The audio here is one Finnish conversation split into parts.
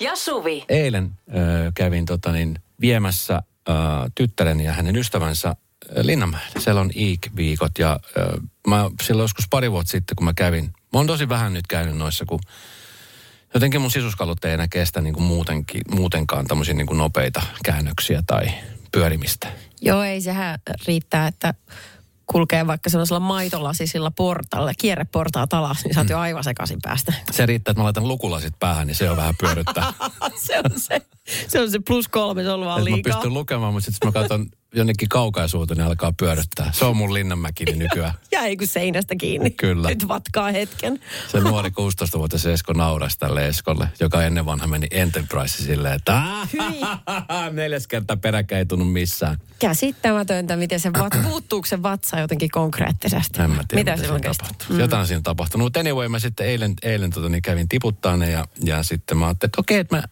ja Suvi. Eilen äh, kävin tota, niin, viemässä äh, tyttären ja hänen ystävänsä äh, Linnanmäelle. Siellä on IIK-viikot ja äh, mä silloin joskus pari vuotta sitten, kun mä kävin, mä oon tosi vähän nyt käynyt noissa, kun jotenkin mun sisuskalut ei enää kestä niin kuin muutenkin, muutenkaan tämmöisiä niin kuin nopeita käännöksiä tai pyörimistä. Joo, ei sehän riittää, että kulkee vaikka sellaisella maitolasisilla portaalla, kierreportaat alas, niin sä oot jo aivan sekaisin päästä. Se riittää, että mä laitan lukulasit päähän, niin se on vähän pyöryttää. se, on se, se on se plus kolme, se on vaan Et mä liikaa. pystyn lukemaan, mutta sitten mä katson jonnekin kaukaisuuteen, niin alkaa pyöryttää. Se on mun Linnanmäki nykyään. Jäi kuin seinästä kiinni. Kyllä. Nyt vatkaa hetken. Se nuori 16-vuotias Esko naurasi tälle Eskolle, joka ennen vanha meni Enterprise silleen, että neljäs kertaa peräkkäin ei tunnu missään. Käsittämätöntä, miten se vat, puuttuuko se vatsa jotenkin konkreettisesti. En mä tiedä, mitä, mitä silloin siinä tapahtuu. Mm. Jotain siinä tapahtunut. Mutta anyway, mä sitten eilen, eilen tota, niin kävin tiputtaa ne ja, ja sitten mä ajattelin, että okei, että mä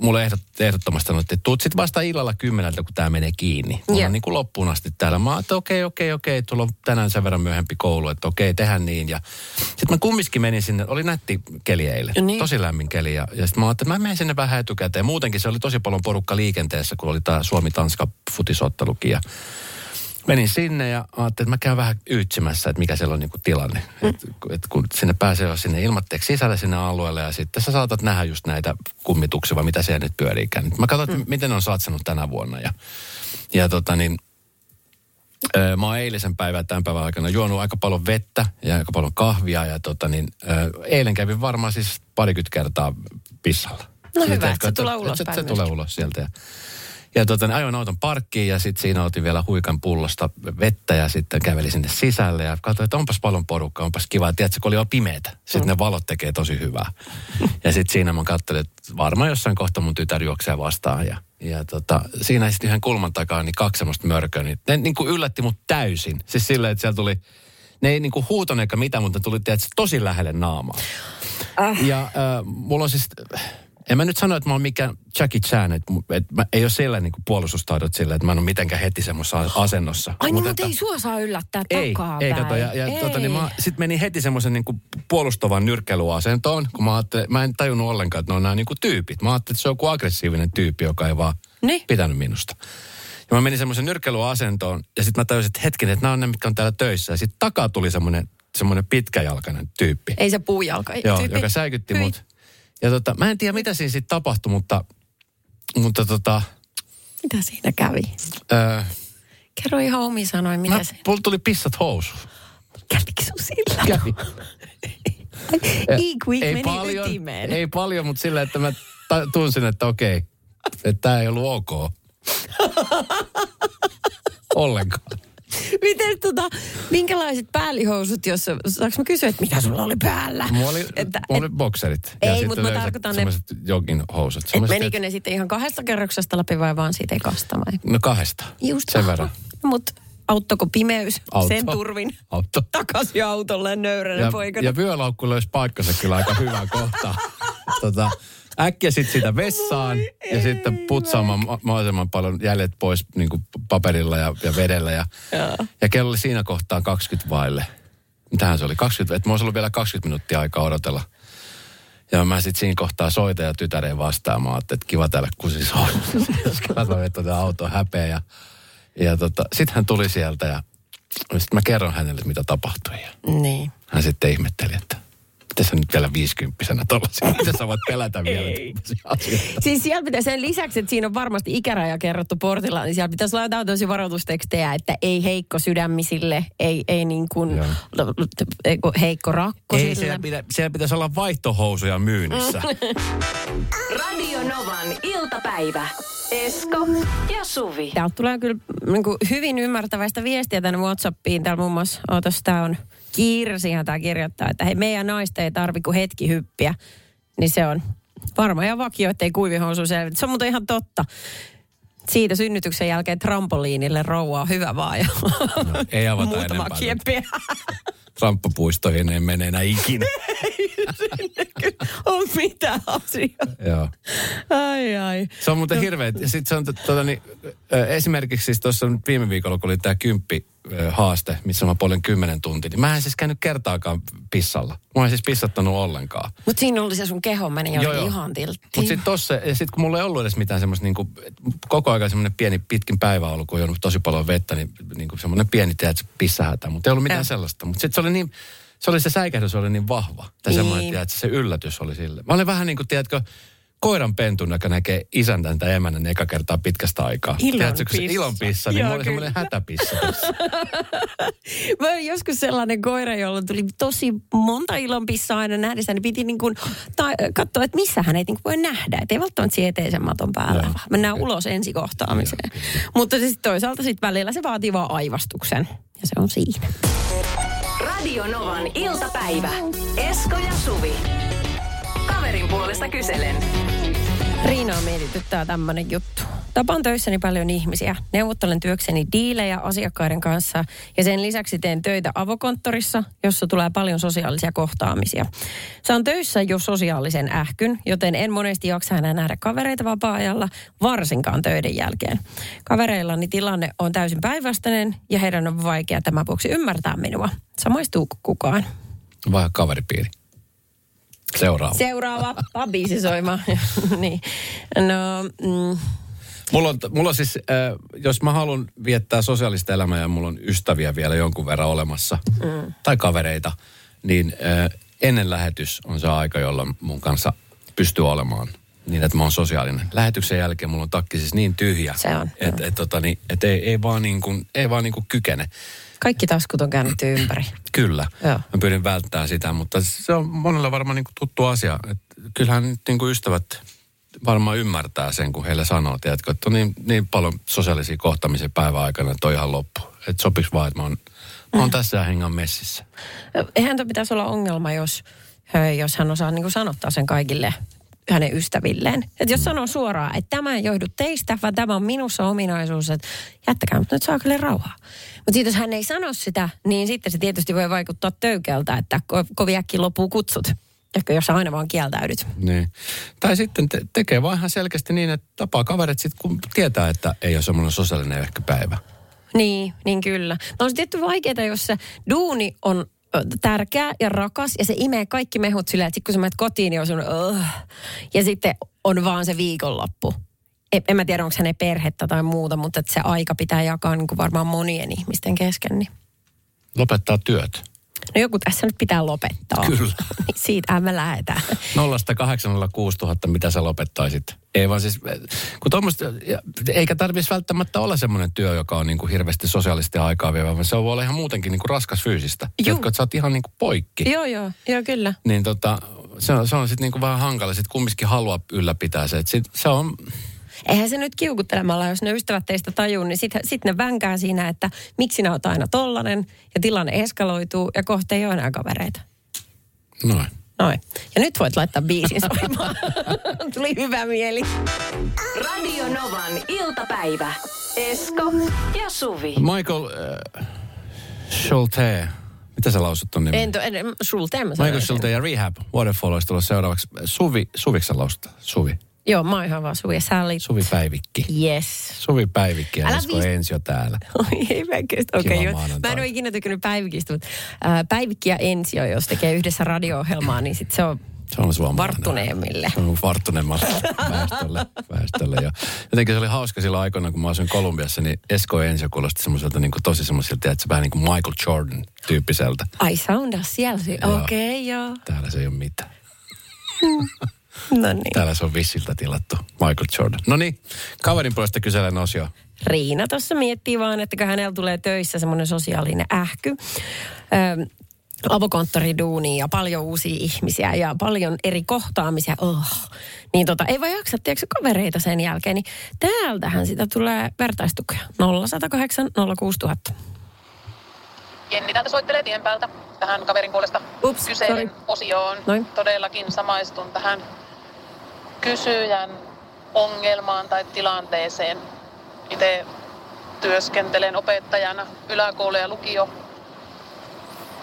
mulle ehdot, ehdottomasti sanottiin, että tuut sitten vasta illalla kymmeneltä, kun tämä menee kiinni. Mulla Joo. on niin kuin loppuun asti täällä. Mä että okei, okei, okei, tuolla on tänään sen verran myöhempi koulu, että okei, tehdään niin. Ja sitten mä kumminkin menin sinne, oli nätti keli eilen, Niin. tosi lämmin keli. Ja, ja sitten mä ajattelin, että mä menen sinne vähän etukäteen. Muutenkin se oli tosi paljon porukka liikenteessä, kun oli tämä Suomi-Tanska futisottelukin. Ja menin sinne ja ajattelin, että mä käyn vähän yytsimässä, että mikä siellä on niinku tilanne. Mm. Et, et kun sinne pääsee jo sinne ilmatteeksi sisälle sinne alueelle ja sitten sä saatat nähdä just näitä kummituksia, vai mitä siellä nyt pyöriikään. Mä katsoin, mm. miten ne on satsannut tänä vuonna ja, ja tota niin, mä oon eilisen päivän tämän päivän aikana juonut aika paljon vettä ja aika paljon kahvia ja tota niin, eilen kävin varmaan siis parikymmentä kertaa pissalla. No Siis hyvä, että se tulee ulospäin Se, se tulee ulos sieltä ja ja tota, niin ajoin auton parkkiin ja sitten siinä otin vielä huikan pullosta vettä ja sitten kävelin sinne sisälle ja katsoin, että onpas paljon porukkaa, onpas kiva. Tiedätkö, kun oli jo pimeätä. Sitten Mm. ne valot tekee tosi hyvää. ja sitten siinä mä katselin, että varmaan jossain kohta mun tytär juoksee vastaan. Ja, ja tota, siinä sitten yhden kulman takaa niin kaksi semmoista mörköä, niin ne niin kuin yllätti mut täysin. Siis silleen, että siellä tuli, ne ei niin kuin eikä mitään, mutta ne tuli tiedätkö, tosi lähelle naamaa. Ja äh, mulla on siis, en mä nyt sano, että mä oon mikään Jackie Chan, että, että mä, ei ole sillä niin puolustustaidot sillä, että mä en ole mitenkään heti semmoisessa asennossa. Ai niin, Mut mutta että- ei sua saa yllättää ei, takaa ei kato. Ja, ja tota, niin mä sitten menin heti semmoisen niin puolustavan nyrkkelyasentoon, kun mä mä en tajunnut ollenkaan, että ne on nämä niin kuin tyypit. Mä ajattelin, että se on joku aggressiivinen tyyppi, joka ei vaan Niin. pitänyt minusta. Ja mä menin semmoisen nyrkkelyasentoon ja sitten mä tajusin, että hetkinen, että nämä on ne, mitkä on täällä töissä. Ja sitten takaa tuli semmoinen, semmoinen pitkäjalkainen tyyppi. Ei se puujalka. Joo, tyyppi. joka säikytti Hyi. mut. Ja tota, mä en tiedä, mitä siinä sitten tapahtui, mutta, mutta tota, Mitä siinä kävi? öö, Kerro ihan omi sanoin, mitä mä, se... mulla tuli pissat housu. Kävikö sun sillä? Kävi. E-quick ei paljon, ytimeen. ei paljon, mutta sillä, että mä ta- tunsin, että okei, että tämä ei ollut ok. Ollenkaan. Miten tota, minkälaiset päällihousut, jos, saanko mä kysyä, että mitä sulla oli päällä? Mulla oli, Että- mulla oli bokserit. Ei, sitten mut mä tarkoitan ne- jogin housut. Et menikö ne sitten ihan kahdesta kerroksesta läpi vai vaan siitä ekasta vai? No kahdesta. Just Sen verran. Mutta auttoko pimeys Auto. sen turvin? Auto. Takaisin autolle nöyränä Ja, poikana. ja vyölaukku löysi paikkansa kyllä aika hyvää kohtaa. tota, äkkiä sitten sitä vessaan ja sitten putsaamaan ma- mahdollisimman paljon jäljet pois niin kuin paperilla ja, ja vedellä. Ja, ja kello oli siinä kohtaa 20 vaille. Mitähän se oli? 20, että mulla olisi ollut vielä 20 minuuttia aikaa odotella. Ja mä sitten siinä kohtaa soitan ja tytäreen vastaan. Mä ajattelin, että kiva täällä kusis on. Katsoin, että tämä auto häpeä. Ja, ja tota, sitten hän tuli sieltä ja sitten mä kerron hänelle, mitä tapahtui. Ja Niin. hän sitten ihmetteli, että miten sä nyt vielä viisikymppisenä tollasia, miten sä voit pelätä vielä. Siis siellä pitää sen lisäksi, että siinä on varmasti ikäraja kerrottu portilla, niin siellä pitäisi laittaa tosi varoitustekstejä, että ei heikko sydämisille, ei, ei niin kuin heikko rakkosille. Ei, siellä, pitä, siellä pitäisi olla vaihtohousuja myynnissä. Radio Novan iltapäivä. Esko ja Suvi. Täältä tulee kyllä niin kuin hyvin ymmärtäväistä viestiä tänne Whatsappiin. Täällä muun muassa, ootas, tää on Kirsihan tämä kirjoittaa, että hei, meidän naista ei tarvi kuin hetki hyppiä. Niin se on, Varmaan ja vakio, ettei kuivihousu selvitä. Se on muuten ihan totta. Siitä synnytyksen jälkeen trampoliinille rouva on hyvä vaan. Ja No, ei avata muutama kieppiä. Tramppapuistoihin ei mene enää ikinä. on mitään asiaa. Joo. Ai ai. Se on muuten hirveä. Ja sitten se on t- tota, niin, esimerkiksi siis tuossa viime viikolla, kun oli tämä kymppi haaste, missä mä polin kymmenen tuntia, niin mä en siis käynyt kertaakaan pissalla. Mä en siis pissattanut ollenkaan. Mutta siinä oli se sun keho meni jo ihan tilttiin. Mutta sitten tossa, ja sitten kun mulla ei ollut edes mitään semmoista, niinku, koko ajan semmoinen pieni pitkin päivä ollut, kun on tosi paljon vettä, niin niinku semmoinen pieni, tiedätkö, pissähätä. Mutta ei ollut mitään Joo. sellaista. Mutta sitten se oli niin, se oli se säikähdys oli niin vahva. Tai Niin. semmoinen, tiedätkö, se yllätys oli sille. Mä olin vähän niin kuin, tiedätkö, koiran pentun, joka näkee isäntän tai emännän eka kertaa pitkästä aikaa. Ilon Tiedätkö, kun se pissa. ilon pissa, niin Joo, mulla oli semmoinen hätäpissa. Mä olin joskus sellainen koira, jolla tuli tosi monta ilonpissaa aina nähdessä, niin piti niin kuin ta- katsoa, että missä hän ei niin voi nähdä. Että ei välttämättä siihen eteisen maton päällä. Joo. vaan Mennään ulos ensikohtaamiseen. Mutta se sitten toisaalta sit välillä se vaatii vaan aivastuksen. Ja se on siinä. Radio Novan iltapäivä. Esko ja Suvi. Kaverin puolesta kyselen. Riinaa mietityttää tämmöinen juttu. Tapaan töissäni paljon ihmisiä. Neuvottelen työkseni diilejä asiakkaiden kanssa ja sen lisäksi teen töitä avokonttorissa, jossa tulee paljon sosiaalisia kohtaamisia. Saan töissä jo sosiaalisen ähkyn, joten en monesti jaksa enää nähdä kavereita vapaa-ajalla, varsinkaan töiden jälkeen. Kavereillani tilanne on täysin päinvastainen ja heidän on vaikea tämän vuoksi ymmärtää minua. Samaistuuko kukaan? Vai kaveripiiri. Seuraava. Seuraava, pabiisi soima. niin. No, mm, Mulla on, mulla on siis, äh, jos mä haluan viettää sosiaalista elämää ja mulla on ystäviä vielä jonkun verran olemassa, mm. tai kavereita, niin äh, ennen lähetys on se aika, jolloin mun kanssa pystyy olemaan niin, että mä oon sosiaalinen. Lähetyksen jälkeen mulla on takki siis niin tyhjä, että et, tota, niin, et ei, ei vaan, niin kuin, ei vaan niin kuin kykene. kaikki taskut on käännetty ympäri. Kyllä, Joo. mä pyrin välttämään sitä, mutta se on monella varmaan niin kuin tuttu asia. Et kyllähän nyt niin kuin ystävät varmaan ymmärtää sen, kun heille sanoo, tiedätkö, että on niin, niin paljon sosiaalisia kohtaamisia päivän aikana, että on ihan loppu. Että sopiks vaan, että mä oon, mä oon tässä ja hengan messissä. Eihän tuo pitäisi olla ongelma, jos, jos hän osaa niin kuin sanottaa sen kaikille hänen ystävilleen. Että jos sanoo suoraan, että tämä ei johdu teistä, vaan tämä on minussa ominaisuus, että jättäkää mut nyt saakelle rauhaa. Mutta sitten jos hän ei sano sitä, niin sitten se tietysti voi vaikuttaa töykeltä, että ko- kovin äkkiä loppuu kutsut. Ehkä jos aina vaan kieltäydyt. Niin. Tai sitten te- tekee vaan ihan selkeästi niin, että tapaa kaverit sitten, kun tietää, että ei ole semmoinen sosiaalinen ehkä päivä. Niin, niin kyllä. No on se tietty vaikeaa, jos se duuni on tärkeä ja rakas ja se imee kaikki mehut silleen, että sit kun sä menet kotiin, niin on sun, uh, ja sitten on vaan se viikonloppu. En, en mä tiedä, onko hänen perhettä tai muuta, mutta että se aika pitää jakaa niin kuin varmaan monien ihmisten kesken. Niin. Lopettaa työt. No joku tässä nyt pitää lopettaa. Kyllä. Niin siitähän me lähdetään. 0806 000, mitä sä lopettaisit? Ei vaan siis, kun tommoista, ja- eikä tarvitsisi välttämättä olla semmoinen työ, joka on niin kuin hirveästi sosiaalisesti aikaa vievä, vaan se voi olla ihan muutenkin niin kuin raskas fyysistä. Tiedätkö, että sä oot ihan niin kuin poikki. joo, joo, joo, kyllä. Niin tota, se on, se on sitten niin kuin vähän hankala. Sitten kumminkin haluaa ylläpitää se. Et sit, se on, Eihän se nyt kiukuttelemalla, jos ne ystävät teistä tajuu, niin sitten sit ne vänkää siinä, että miksi sinä oot aina tollanen ja tilanne eskaloituu ja kohta ei ole enää kavereita. noin. Noin. Ja nyt voit laittaa biisin soimaan. Tuli hyvä mieli. Radio Novan iltapäivä. Esko ja Suvi. Michael äh, Schulte, mitä sä lausut ton nimen? En, to, en, Schulte, mä Michael. Schulte ja Rehab, Waterfall olisi tullut seuraavaksi. Suvi, Suviksi sä lausut? Suvi. Joo, mä oon ihan vaan Suvi ja Sally. Suvi Päivikki. Yes. Suvi Päivikki ja Älä Esko viis- Ensio täällä. Oi, ei väkeistä. Okei, Kiva okay, maanantai. Mä en ole ikinä tykännyt Päivikistä, mutta ää, Päivikki ja Ensio, jos tekee yhdessä radio-ohjelmaa, niin sit se on Se on suomalainen. varttuneemmille. Se on varttuneemmalle väestölle. väestölle. Ja jotenkin se oli hauska silloin aikoina, kun mä asuin Kolumbiassa, niin Esko Ensio kuulosti semmoiselta niin kuin, tosi semmoiselta, että se vähän niin kuin Michael Jordan tyyppiseltä. Ai sounda siellä. Okei, okay, joo. Täällä se ei ole mitään. No niin. Täällä se on vissiltä tilattu Michael Jordan. No niin, kaverin puolesta kyselen osio. Riina tuossa miettii vaan, että hänellä tulee töissä semmoinen sosiaalinen ähky. Ö, avokonttoriduuni ja paljon uusia ihmisiä ja paljon eri kohtaamisia. Oh. Niin tota, ei vaan jaksa, tiedätkö, kavereita sen jälkeen. Niin täältähän sitä tulee vertaistukea. 0108 06000. Jenni täältä soittelee tien päältä tähän kaverin puolesta Ups, kyselen sorry. osioon. Noin. Todellakin samaistun tähän kysyjän ongelmaan tai tilanteeseen. Itse työskentelen opettajana yläkoulu- ja lukio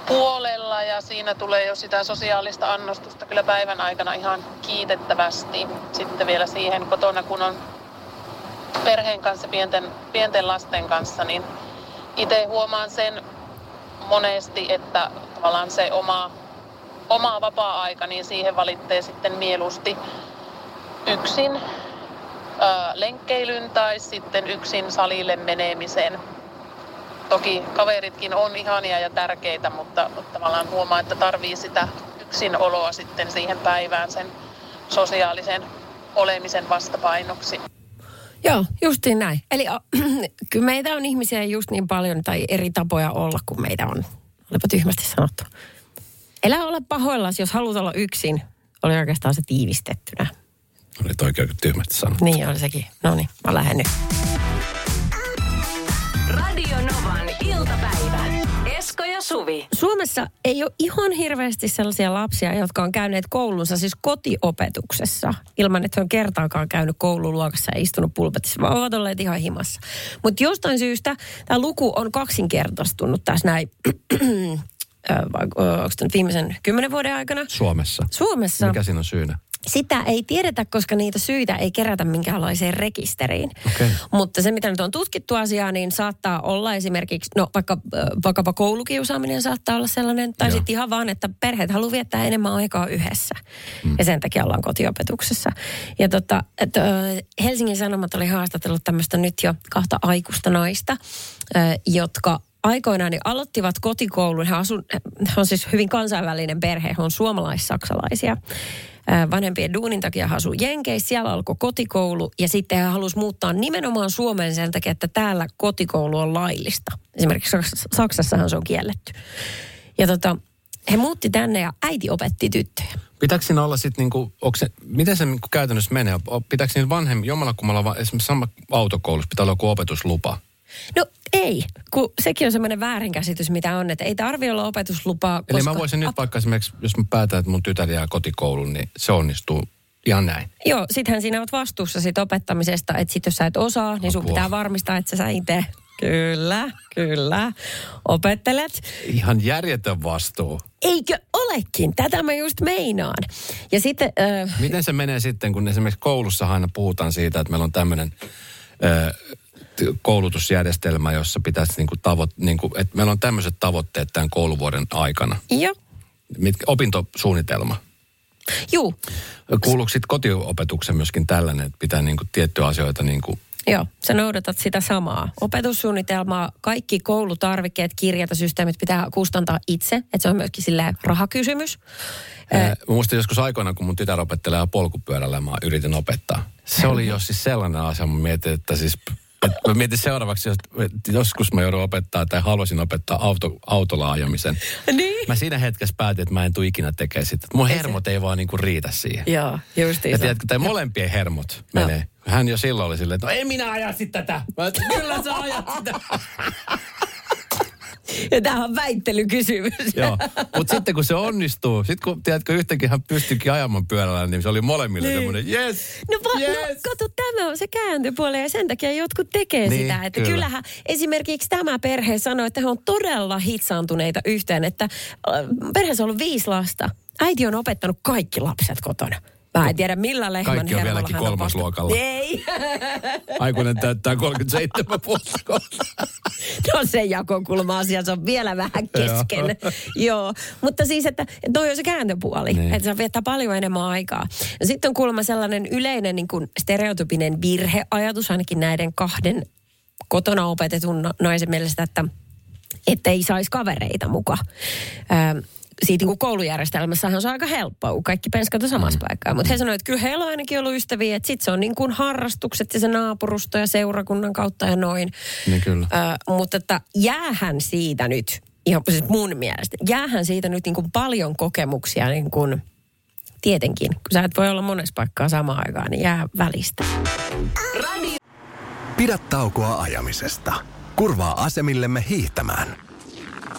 puolella ja siinä tulee jo sitä sosiaalista annostusta kyllä päivän aikana ihan kiitettävästi. Sitten vielä siihen kotona, kun on perheen kanssa, pienten, pienten lasten kanssa, niin itse huomaan sen monesti, että tavallaan se oma, oma vapaa-aika, niin siihen valittee sitten mieluusti yksin ö, lenkkeilyn tai sitten yksin salille menemisen. Toki kaveritkin on ihania ja tärkeitä, mutta tavallaan huomaa, että tarvii sitä yksinoloa sitten siihen päivään sen sosiaalisen olemisen vastapainoksi. Joo, justiin näin. Eli kyllä meitä on ihmisiä just niin paljon tai eri tapoja olla kuin meitä on. Olipa tyhmästi sanottu. Elä ole pahoillas, jos haluat olla yksin. Oli oikeastaan se tiivistettynä. Oli oikein tyhmästi sanottu. Niin oli sekin. No niin, mä lähden nyt. Radio Novan iltapäivä. Esko ja Suvi. Suomessa ei ole ihan hirveästi sellaisia lapsia, jotka on käyneet koulunsa siis kotiopetuksessa, ilman että he on kertaakaan käynyt koululuokassa ja istunut pulpetissa, vaan ovat olleet ihan himassa. Mutta jostain syystä tämä luku on kaksinkertaistunut tässä näin, onko tämä viimeisen kymmenen vuoden aikana? Suomessa. Suomessa. Mikä siinä on syynä? Sitä ei tiedetä, koska niitä syitä ei kerätä minkäänlaiseen rekisteriin. Okei. Mutta se, mitä nyt on tutkittu asiaa, niin saattaa olla esimerkiksi, no vaikka vaikkapa koulukiusaaminen saattaa olla sellainen, tai sitten ihan vaan, että perheet haluaa viettää enemmän aikaa yhdessä. Mm. Ja sen takia ollaan kotiopetuksessa. Ja tota, et, Helsingin Sanomat oli haastatellut tämmöistä nyt jo kahta aikuista naista, jotka aikoinaan niin aloittivat kotikoulun. He, asu, he on siis hyvin kansainvälinen perhe, he on suomalais-saksalaisia. Vanhempien duunin takia he asuu Jenkeissä, siellä alkoi kotikoulu ja sitten he halusivat muuttaa nimenomaan Suomeen sen takia, että täällä kotikoulu on laillista. Esimerkiksi Saks- Saksassahan se on kielletty. Ja tota, he muutti tänne ja äiti opetti tyttöjä. Pitääkö siinä olla sitten niinku, se, miten se niinku käytännössä menee? Pitääkö siinä vanhemmin, jommallakummalla va- esimerkiksi sama autokoulussa pitää olla joku opetuslupa? No ei, kun sekin on semmoinen väärinkäsitys, mitä on, että ei tarvi olla opetuslupaa. Eli koska mä voisin nyt vaikka esimerkiksi, jos mä päätän, että mun tytär jää kotikouluun, niin se onnistuu ihan näin. Joo, sittenhän siinä olet vastuussa siitä opettamisesta, että sit jos sä et osaa, niin sun Apua. pitää varmistaa, että sä itse, kyllä, kyllä, opettelet. Ihan järjetön vastuu. Eikö olekin? Tätä mä just meinaan. Ja sitten, äh, Miten se menee sitten, kun esimerkiksi koulussa aina puhutaan siitä, että meillä on tämmöinen koulutusjärjestelmä, jossa pitäisi niinku tavoit, niinku, että meillä on tämmöiset tavoitteet tämän kouluvuoden aikana. joo, Mitkä, opintosuunnitelma. juu, Kuuluuko sitten kotiopetuksen myöskin tällainen, että pitää niinku tiettyjä asioita niinku, joo, sä noudatat sitä samaa. Opetussuunnitelmaa, kaikki koulutarvikkeet, kirjat ja systeemit pitää kustantaa itse, että se on myöskin silleen rahakysymys. Mä muistan joskus aikoina, kun mun tytär opettelee polkupyörällä ja mä yritin opettaa. Se oli jo siis sellainen asia, mä mietin, että siis... Että mä mietin seuraavaksi, jos, joskus mä joudun opettaa tai haluaisin opettaa auto, autolla ajamisen. Niin. Mä siinä hetkessä päätin, että mä en tule ikinä tekemään sitä. Mun hermot ei vaan niinku riitä siihen. Joo, justiin Ja tiedätkö, tai molempien hermot Joo. menee. Hän jo silloin oli silleen, että no ei minä aja sit tätä. Mä kyllä sä ajat sitä. Ja tämähän on väittelykysymys. Joo, mutta sitten kun se onnistuu, sitten kun tiedätkö, yhtäkkiä hän pystyikin ajamaan pyörällä, niin se oli molemmille niin. semmoinen, yes, No, va- yes. no kato, tämä on se kääntöpuoli ja sen takia jotkut tekee Niin, sitä. Että kyllä. kyllähän esimerkiksi tämä perhe sanoi, että he on todella hitsaantuneita yhteen, että perheessä on ollut viisi lasta. Äiti on opettanut kaikki lapset kotona. Mä en tiedä millä lehmän Kaikki on vieläkin vasta- Ei. Aikuinen täyttää 37 vuotta kohta. No se jakokulma asia, se on vielä vähän kesken. Joo, mutta siis, että, toi on se kääntöpuoli, Niin. että se viettää paljon enemmän aikaa. Ja sitten on kuulemma sellainen yleinen niin kuin stereotypinen virheajatus ainakin näiden kahden kotona opetetun naisen mielestä, että että ei saisi kavereita mukaan. Ö, siitä niin koulujärjestelmässähän se on aika helppoa, kun kaikki penskat on samassa mm. paikkaa. Mutta he sanoivat, että kyllä heillä on ainakin ollut ystäviä, että sitten se on niin kuin harrastukset ja se naapurusto ja seurakunnan kautta ja noin. Niin kyllä. Ö, mutta että jäähän siitä nyt, ihan siis mun mielestä, jäähän siitä nyt niin kuin paljon kokemuksia niin kuin, tietenkin. Kun sä et voi olla monessa paikkaa samaan aikaan, niin jää välistä. Radio Pidä taukoa ajamisesta. Kurvaa asemillemme hiihtämään.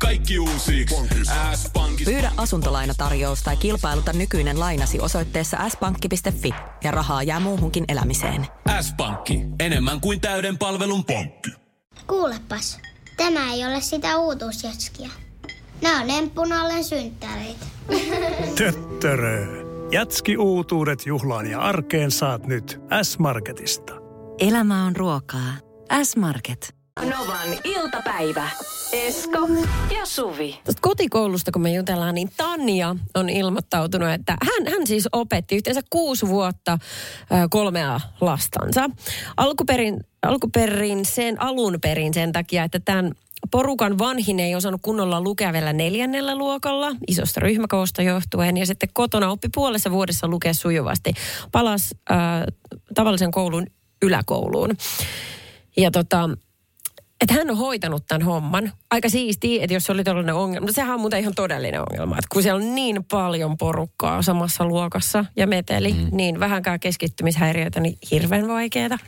Kaikki uusi. S-pankki. Pyydä asuntolainatarjous tai kilpailuta nykyinen lainasi osoitteessa s-pankki.fi ja rahaa jää muuhunkin elämiseen. S-pankki. Enemmän kuin täyden palvelun pankki. Kuulepas, tämä ei ole sitä uutuusjatskia. Nämä on emppunallen synttäreitä. Töttörö. Jatski uutuudet juhlaan ja arkeen saat nyt S-Marketista. Elämä on ruokaa. S-Market. Novan iltapäivä. Esko ja Suvi. Tuosta kotikoulusta, kun me jutellaan, niin Tanja on ilmoittautunut, että hän, hän siis opetti yhteensä kuusi vuotta kolmea lastansa. Alkuperin, alkuperin sen, alun perin sen takia, että tämän porukan vanhin ei osannut kunnolla lukea vielä neljännellä luokalla, isosta ryhmäkoosta johtuen, ja sitten kotona oppi puolessa vuodessa lukea sujuvasti. Palas äh, tavallisen koulun yläkouluun. Ja tota, että hän on hoitanut tämän homman. Aika siistiä, että jos se oli tällainen ongelma. No sehän on muuten ihan todellinen ongelma. Että kun siellä on niin paljon porukkaa samassa luokassa ja meteli, mm. niin vähänkään keskittymishäiriöitä, niin hirveän vaikeaa.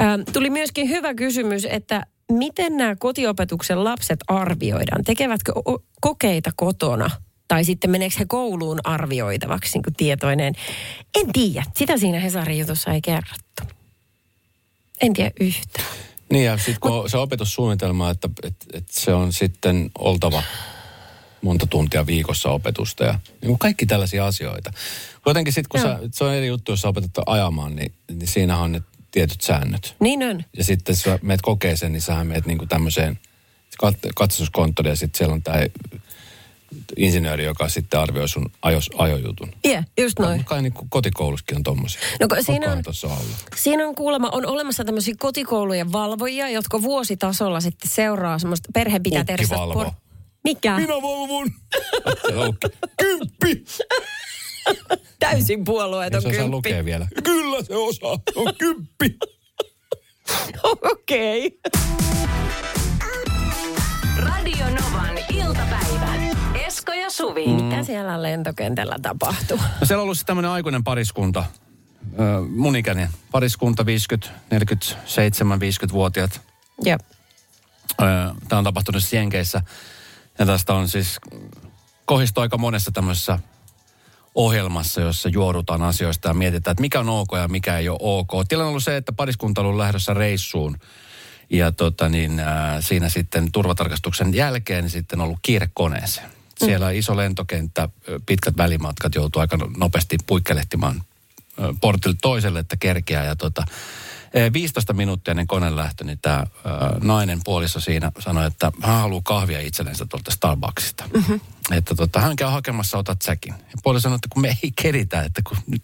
Ähm, tuli myöskin hyvä kysymys, että miten nämä kotiopetuksen lapset arvioidaan? Tekevätkö o- kokeita kotona? Tai sitten meneekö he kouluun arvioitavaksi niin kuin tietoinen? En tiedä. Sitä siinä Hesarin jutussa ei kerrottu. En tiedä yhtään. Niin ja sitten kun se opetussuunnitelma, että, että, että se on sitten oltava monta tuntia viikossa opetusta ja niin kuin kaikki tällaisia asioita. Kuitenkin sitten kun sä, se on eri juttu, jos sä opetat ajamaan, niin, niin siinä on ne tietyt säännöt. Niin on. Ja sitten jos sä meet kokeeseen, niin sähän meet niinku tämmöiseen kat- katsastuskonttoriin ja sitten siellä on tämä insinööri, joka sitten arvioi sun ajos, ajojutun. Ie, yeah, just noin. Kai niin kotikoulussakin on tommosia. No, kun siinä on-. Siinä on kuulemma, on olemassa tämmöisiä kotikoulujen valvojia, jotka vuositasolla sitten seuraa semmoista perheen pitää tehdä sitä valvoo. Mikä? Minä valvon! Se on ukki. Kymppi! Täysin puolueeton Ei se osaa kymppi. lukea vielä. Kyllä se osaa. On kymppi. Okei. Radio Novan iltapäivä. Esko ja Suvi. Mm. Mitä siellä lentokentällä tapahtuu? No siellä on ollut tämmöinen aikuinen pariskunta, mun ikäinen pariskunta, 50, 47, 50-vuotiaat. Jep. Tämä on tapahtunut siis Jenkeissä. Ja tästä on siis kohistu aika monessa tämmöisessä ohjelmassa, jossa juorutaan asioista ja mietitään, että mikä on ok ja mikä ei ole ok. Tilanne on ollut se, että pariskunta on ollut lähdössä reissuun. Ja tota niin, äh, siinä sitten turvatarkastuksen jälkeen sitten on ollut kiire koneeseen. Siellä on iso lentokenttä, pitkät välimatkat joutuu aika no- nopeasti puikkelehtimaan ö, portilta toiselle, että kerkeää. Ja tota, eh, 15 minuuttia ennen koneen lähtö, niin tämä nainen puoliso siinä sanoi, että hän haluaa kahvia itsellensä tuolta Starbucksista. Mm-hmm. Että tota, hän käy hakemassa, otat säkin. Ja puoliso sanoi, että kun me ei keritä, että kun nyt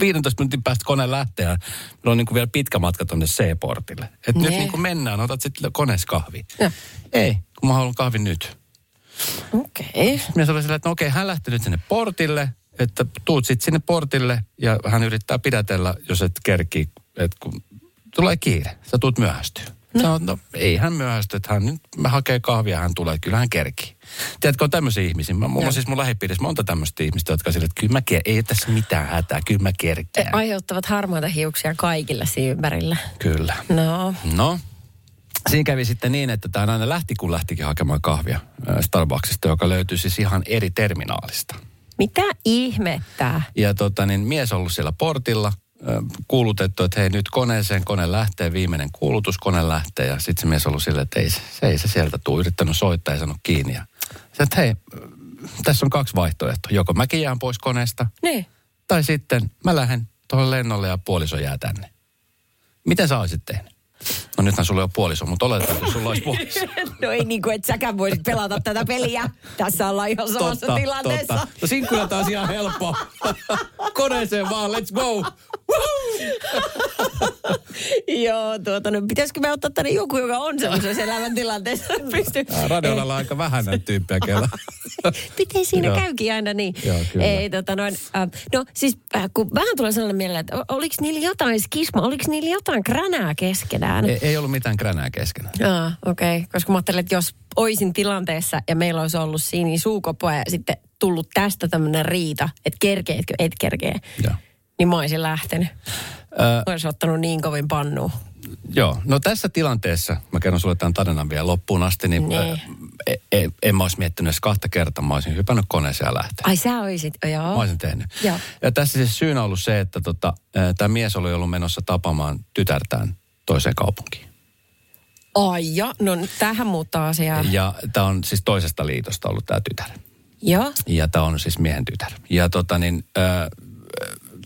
15 minuutin päästä kone lähtee ja meillä on niin kuin vielä pitkä matka tuonne C-portille. Että nyt niin kuin mennään, otat sitten koneessa kahvi. Ei, kun mä haluan kahvin nyt. Okei. Minä sanoin sille, että no okei, hän lähti nyt sinne portille, että tuut sitten sinne portille ja hän yrittää pidätellä, jos et kerki, että kun tulee kiire, sä tuut myöhästyä. No. Sanoin, no ei hän myöhästy, että hän nyt mä hakee kahvia hän tulee, kyllä hän kerkii. Tiedätkö, on tämmöisiä ihmisiä. Mä, mulla on siis mun lähipiirissä monta tämmöistä ihmistä, jotka sille, että kyllä mä, ker- ei tässä mitään hätää, kyllä mä kerkään. Aiheuttavat harmaita hiuksia kaikille siinä ympärillä. Kyllä. No. No, siinä kävi sitten niin, että tämä nainen lähti, kun lähtikin hakemaan kahvia Starbucksista, joka löytyi siis ihan eri terminaalista. Mitä ihmettä? Ja tota, niin mies ollut siellä portilla, kuulutettu, että hei nyt koneeseen, kone lähtee, viimeinen kuulutus, kone lähtee. Ja sitten se mies ollut silleen, että ei, se- ei se sieltä tule, yrittänyt soittaa ja sanonut kiinni. Ja se, että hei, tässä on kaksi vaihtoehtoa. Joko mäkin jään pois koneesta, Niin. tai sitten mä lähden tuohon lennolle ja puoliso jää tänne. Miten sä olisit tehnyt? No nythän sulla ei ole puoliso, mutta oletetaan, että sulla olisi puoliso. No ei niin kuin, että säkään voisit pelata tätä peliä. Tässä ollaan ihan samassa tilanteessa. totta. No siinä kyllä taas ihan helppo. Koneeseen vaan, let's go. Joo, tuota, no pitäisikö me ottaa tänne joku, joka on semmoisessa elämäntilanteessa? Pystyy. Tää Radiolla on aika vähän näitä tyyppejä, kellä Miten siinä Joo. käykin aina niin? Joo, kyllä. Ei, tota noin, äh, no siis äh, kun vähän tulee sellainen mieleen, että oliko niillä jotain skisma, oliko niillä jotain kränää keskenään? Ei, ei ollut mitään kränää keskenään. Ah, okei. Okay. Koska mä ajattelin, että jos oisin tilanteessa ja meillä olisi ollut siinä suukopoa ja sitten tullut tästä tämmöinen riita, että kerkeetkö, et kerkee, Joo. Niin mä olisin lähtenyt. Ö, Olisi ottanut niin kovin pannuun. Joo, no tässä tilanteessa, mä kerron sulle tämän tarinan vielä loppuun asti, niin Nee. äh, e, e, en mä olisi miettinyt edes kahta kertaa, mä olisin hypännyt koneeseen ja lähtenyt. Ai sä oisit, joo. Mä olisin tehnyt. Joo. Ja tässä siis syynä ollut se, että tota, tämä mies oli ollut menossa tapaamaan tytärtään toiseen kaupunkiin. Ai ja, no tähän muuttaa asiaa. Ja tämä on siis toisesta liitosta ollut tämä tytär. Joo. Ja tämä on siis miehen tytär. Ja tota niin,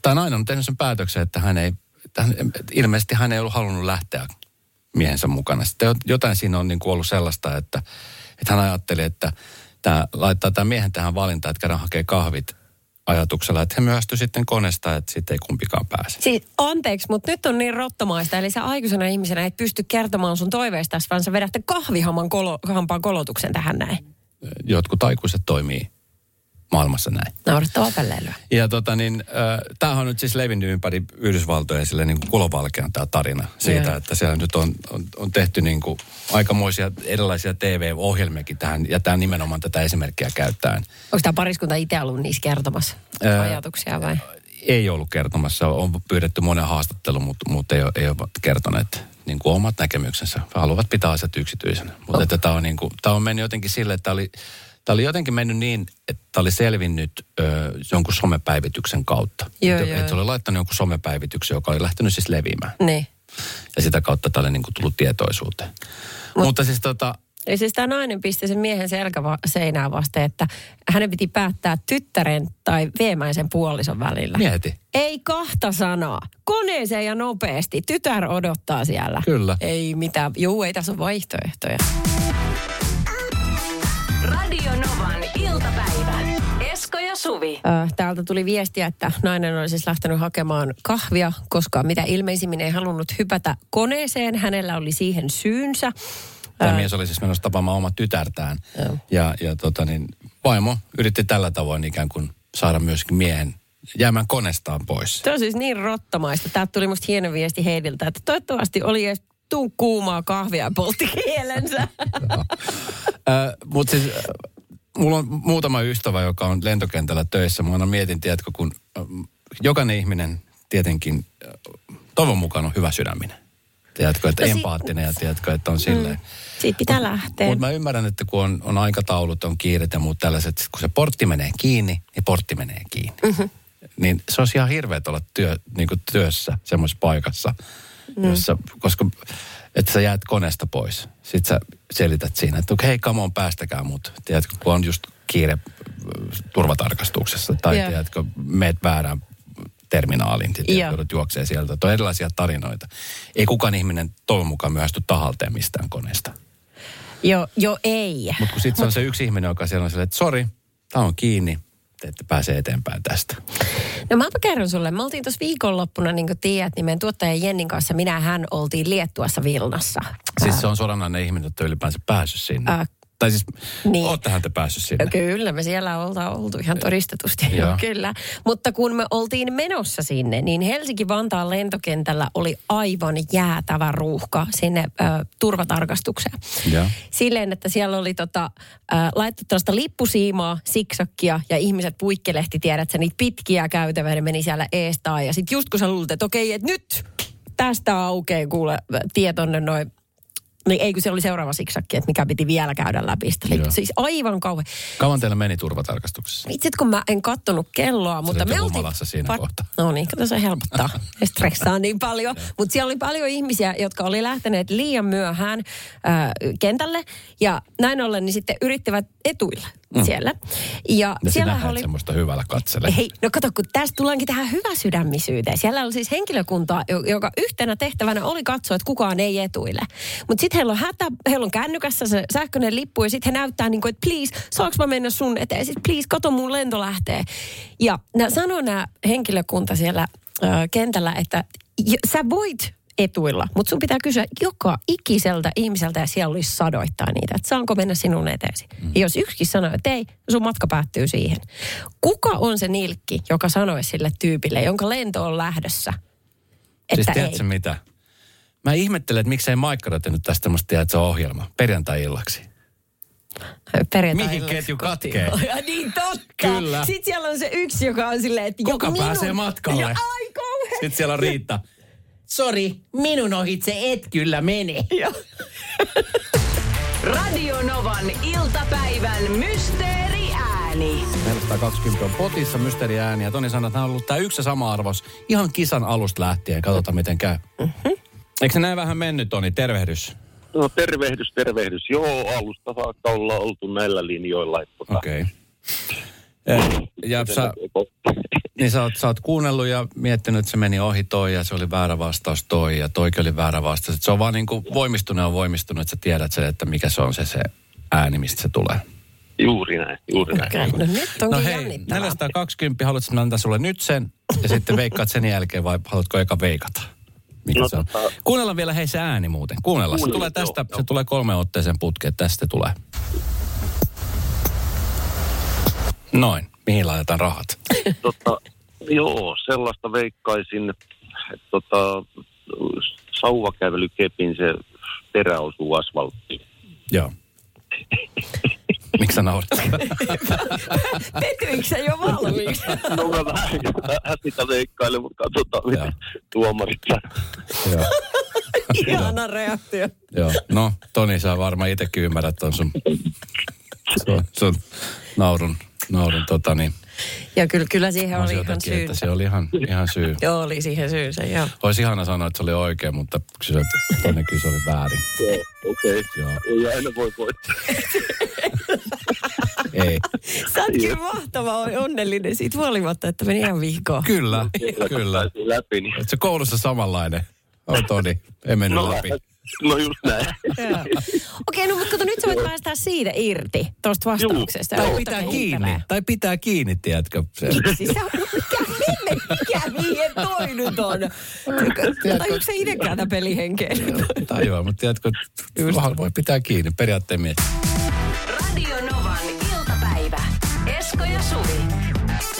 tämä nainen on tehnyt sen päätöksen, että hän ei, hän, ilmeisesti hän ei ollut halunnut lähteä miehensä mukana. Sitten jot- jotain siinä on niin kuin ollut sellaista, että, että hän ajatteli, että tämä, laittaa tämän miehen tähän valintaan, että käydään hakee kahvit ajatuksella, että he myöhästyi sitten koneesta, että sitten ei kumpikaan pääse. Siis anteeksi, mutta nyt on niin rottomaista. Eli sä aikuisena ihmisenä et pysty kertomaan sun toiveista, vaan sä vedätte kahvihaman kolo, kolotuksen tähän näin. Jotkut aikuiset toimii maailmassa näin. Naurettavaa pelleilyä. Ja tota niin, äh, tämähän on nyt siis levinnyt ympäri Yhdysvaltoja sille niin kuin kulovalkean tämä tarina siitä, Joo. että siellä nyt on, on, on tehty niin kuin aikamoisia erilaisia TV-ohjelmiakin tähän, ja tämä nimenomaan tätä esimerkkiä käyttäen. Onko tämä pariskunta itse ollut niissä kertomassa Ää, ajatuksia vai? Ei ollut kertomassa, on pyydetty monen haastattelu, mutta, mutta ei, ole, ei ole kertoneet niin kuin omat näkemyksensä. Haluavat pitää asiat yksityisenä. Mutta että tämä on, niin kuin, tämä on mennyt jotenkin sille, että oli, tämä oli jotenkin mennyt niin, että tämä oli selvinnyt ö, jonkun somepäivityksen kautta. Joo, että, joo. että se oli laittanut jonkun somepäivityksen, joka oli lähtenyt siis leviämään. Niin. Ja sitä kautta tämä oli niin kuin tullut tietoisuuteen. Mut, mutta siis tota, Eli siis tämä nainen pisti sen miehen selkäseinää vasten, että hänen piti päättää tyttären tai veemäisen puolison välillä. mieti. Ei kahta sanaa. Koneeseen ja nopeasti. Tytär odottaa siellä. Kyllä. Ei mitään. Juu, ei tässä ole vaihtoehtoja. Ja Suvi. Täältä tuli viestiä, että nainen oli siis lähtenyt hakemaan kahvia, koska mitä ilmeisimmin ei halunnut hypätä koneeseen. Hänellä oli siihen syynsä. Tämä Ää. mies oli siis menossa tapaamaan oma tytärtään. Ja, ja tota niin, vaimo yritti tällä tavoin ikään kuin saada myöskin miehen jäämään konestaan pois. Se on siis niin rottamaista. Täältä tuli musta hieno viesti Heidiltä, että toivottavasti oli edes tuu kuumaa kahvia ja poltti kielensä. Mutta siis mulla on muutama ystävä, joka on lentokentällä töissä. Mä aina mietin, tiedätkö, kun äh, jokainen ihminen tietenkin äh, toivon mukaan on hyvä sydäminen. Tiedätkö, että No si- empaattinen ja tiedätkö, että on silleen. Siitä pitää lähteä. Mutta mä ymmärrän, että kun on, on aikataulut, on kiiret ja muut tällaiset, kun se portti menee kiinni, niin portti menee kiinni. Mm-hmm. Niin se olisi ihan hirveet olla työ, niin kuin työssä semmoisessa paikassa, Mm. jossa, koska että sä jäät koneesta pois. Sitten sä selität siinä, että hei, come on, päästäkää mut. Tiedätkö, kun on just kiire äh, turvatarkastuksessa tai Joo. tiedätkö, meet väärään terminaaliin, sitten Joo. joudut juoksee sieltä. Tuo on erilaisia tarinoita. Ei kukaan ihminen toivon mukaan myöhästy tahalteen mistään koneesta. Jo, jo ei. Mutta kun sitten se on se yksi ihminen, joka siellä on silleen, että sori, tämä on kiinni, te ette pääse eteenpäin tästä. No mäpä kerron sulle. Me oltiin tuossa viikonloppuna, niin kuin tiedät, niin meidän tuottaja Jennin kanssa minä ja hän oltiin Liettuassa Vilnassa. Siis se on suoranainen ihminen, että ylipäänsä päässyt sinne. Ää, tai siis, niin. oottehan te päässyt sinne. Kyllä, me siellä oltaan oltu ihan todistetusti. Joo. Kyllä. Mutta kun me oltiin menossa sinne, niin Helsinki-Vantaan lentokentällä oli aivan jäätävä ruuhka sinne ö, turvatarkastukseen. Joo. Silleen, että siellä oli tota, äh, laittu tällaista lippusiimaa, siksakkia ja ihmiset puikkelehti, tiedät sä, niitä pitkiä käytäviä, ne meni siellä eestaan. Ja sitten just kun sä luulet, että okei, että nyt tästä aukeaa kuule tie tonne noin niin ei kun se oli seuraava siksakki, että mikä piti vielä käydä läpi. Joo. siis aivan kauhean. Kauan teillä meni turvatarkastuksessa? Itse kun mä en kattonut kelloa, mutta olit me oltiin... siinä kohtaa. No niin, kato se helpottaa. Ei stressaa niin paljon. Mutta siellä oli paljon ihmisiä, jotka oli lähteneet liian myöhään äh, kentälle. Ja näin ollen niin sitten yrittivät etuilla mm. siellä. Ja, Ja siellä sinähän oli... semmoista hyvällä katsele. Hei, no kato, kun tästä tullaankin tähän hyväsydämisyyteen. Siellä oli siis henkilökuntaa, jo- joka yhtenä tehtävänä oli katsoa, että kukaan ei etuille. Mutta sitten heillä on hätä, heillä on kännykässä se sähköinen lippu ja sitten he näyttää niin kuin, että please, saanko mä mennä sun eteen? Sitten please, kato mun lento lähtee. Ja sanoo nämä henkilökunta siellä ö, kentällä, että sä voit etuilla. Mutta sun pitää kysyä joka ikiseltä ihmiseltä ja siellä olisi sadoittaa niitä, että saanko mennä sinun eteesi. Mm. Ja jos yksikin sanoo, että ei, sun matka päättyy siihen. Kuka on se nilkki, joka sanoisi sille tyypille, jonka lento on lähdössä, että siis ei? mitä? Mä ihmettelen, että miksei Maikkara tehnyt tästä tämmöistä, tiedätkö, ohjelma perjantai-illaksi. Perjantai Mihin ketju katkee? Ja niin totta. Kyllä. Sitten siellä on se yksi, joka on silleen, että Kuka joku pääsee minun... matkalle? Ja ai kauhean. Sitten siellä on Riitta. Sori, minun ohitse et kyllä mene. Radio Novan iltapäivän mysteeriääni. 420 on potissa, mysteeriääni. Ja Toni sanoi, että hän on ollut tämä yksi ja sama arvos ihan kisan alusta lähtien. Katsotaan, miten käy. Mm-hmm. Eikö se näin vähän mennyt, Toni? Tervehdys. No tervehdys, tervehdys. Joo, alusta saakka ollaan oltu näillä linjoilla. Tota, Okei. Okay. Ja sä, niin sä oot, sä oot kuunnellut ja miettinyt, että se meni ohi toi ja se oli väärä vastaus toi ja toikin oli väärä vastaus. Et se on vaan niin kuin voimistunut ja voimistunut, että sä tiedät sen, että mikä se on se, se ääni, mistä se tulee. Juuri näin, juuri näin. Okei, no nyt onkin No hei, jännittävää. 420, haluatko mä antaa sulle nyt sen ja sitten veikkaat sen jälkeen vai haluatko eka veikata? Mikä No se on? tota- Kuunnellaan vielä hei se ääni muuten. Kuunnellaan. Se Kuunnellaan, tulee tästä, joo, se tulee kolme otteeseen putkeen. Tästä tulee. Noin. Mihin laitetaan rahat? Tota, joo, sellaista veikkaisin, että tota, sauvakävelykepin se perä osuu asfalttiin. Joo. Miksi sä naurat? Petyinkö sä jo valmiiksi? No mä vähän, sitä veikkailen, mutta katsotaan mitä tuomarit. Ihana reaktio. Joo. No, Toni, sä varmaan itsekin ymmärrät ton sun, sun, sun naurun, naurun tota niin. Ja kyllä, kyllä siihen oli ihan takia, että syy. se oli ihan, ihan syy. Joo, oli siihen syynsä, joo. Olisi ihana sanoa, että se oli oikein, mutta kyllä se, Toni, kyllä se oli väärin. Joo, okei. Joo. Ei aina voi voittaa. Ei. Sä oot kyllä mahtava onnellinen siitä huolimatta, että meni ihan vihkoon. Kyllä, kyllä. Läpi, niin. Et se koulussa samanlainen. On Toni, ei mennyt No, läpi. No just näin. Okei, no mutta kato, nyt sä voit päästää siitä irti, tuosta vastauksesta. Tai pitää kiinni, tai pitää kiinni, tiedätkö? Se, Siis sä, mikä mihin toi nyt on? Tajuuko se itsekään tätä pelihenkeä? tajua, mutta tiedätkö, vähän voi pitää kiinni, periaatteen mies. Radio Novan iltapäivä. Esko ja Suvi.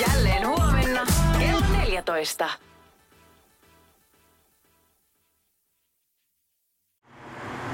Jälleen huomenna kello 14.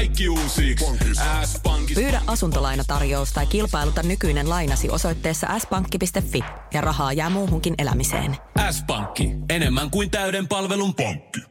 Kaikki uusi. S-pankki. Pyydä asuntolainatarjous tai kilpailuta nykyinen lainasi osoitteessa s-pankki.fi ja rahaa jää muuhunkin elämiseen. S-pankki. Enemmän kuin täyden palvelun pankki.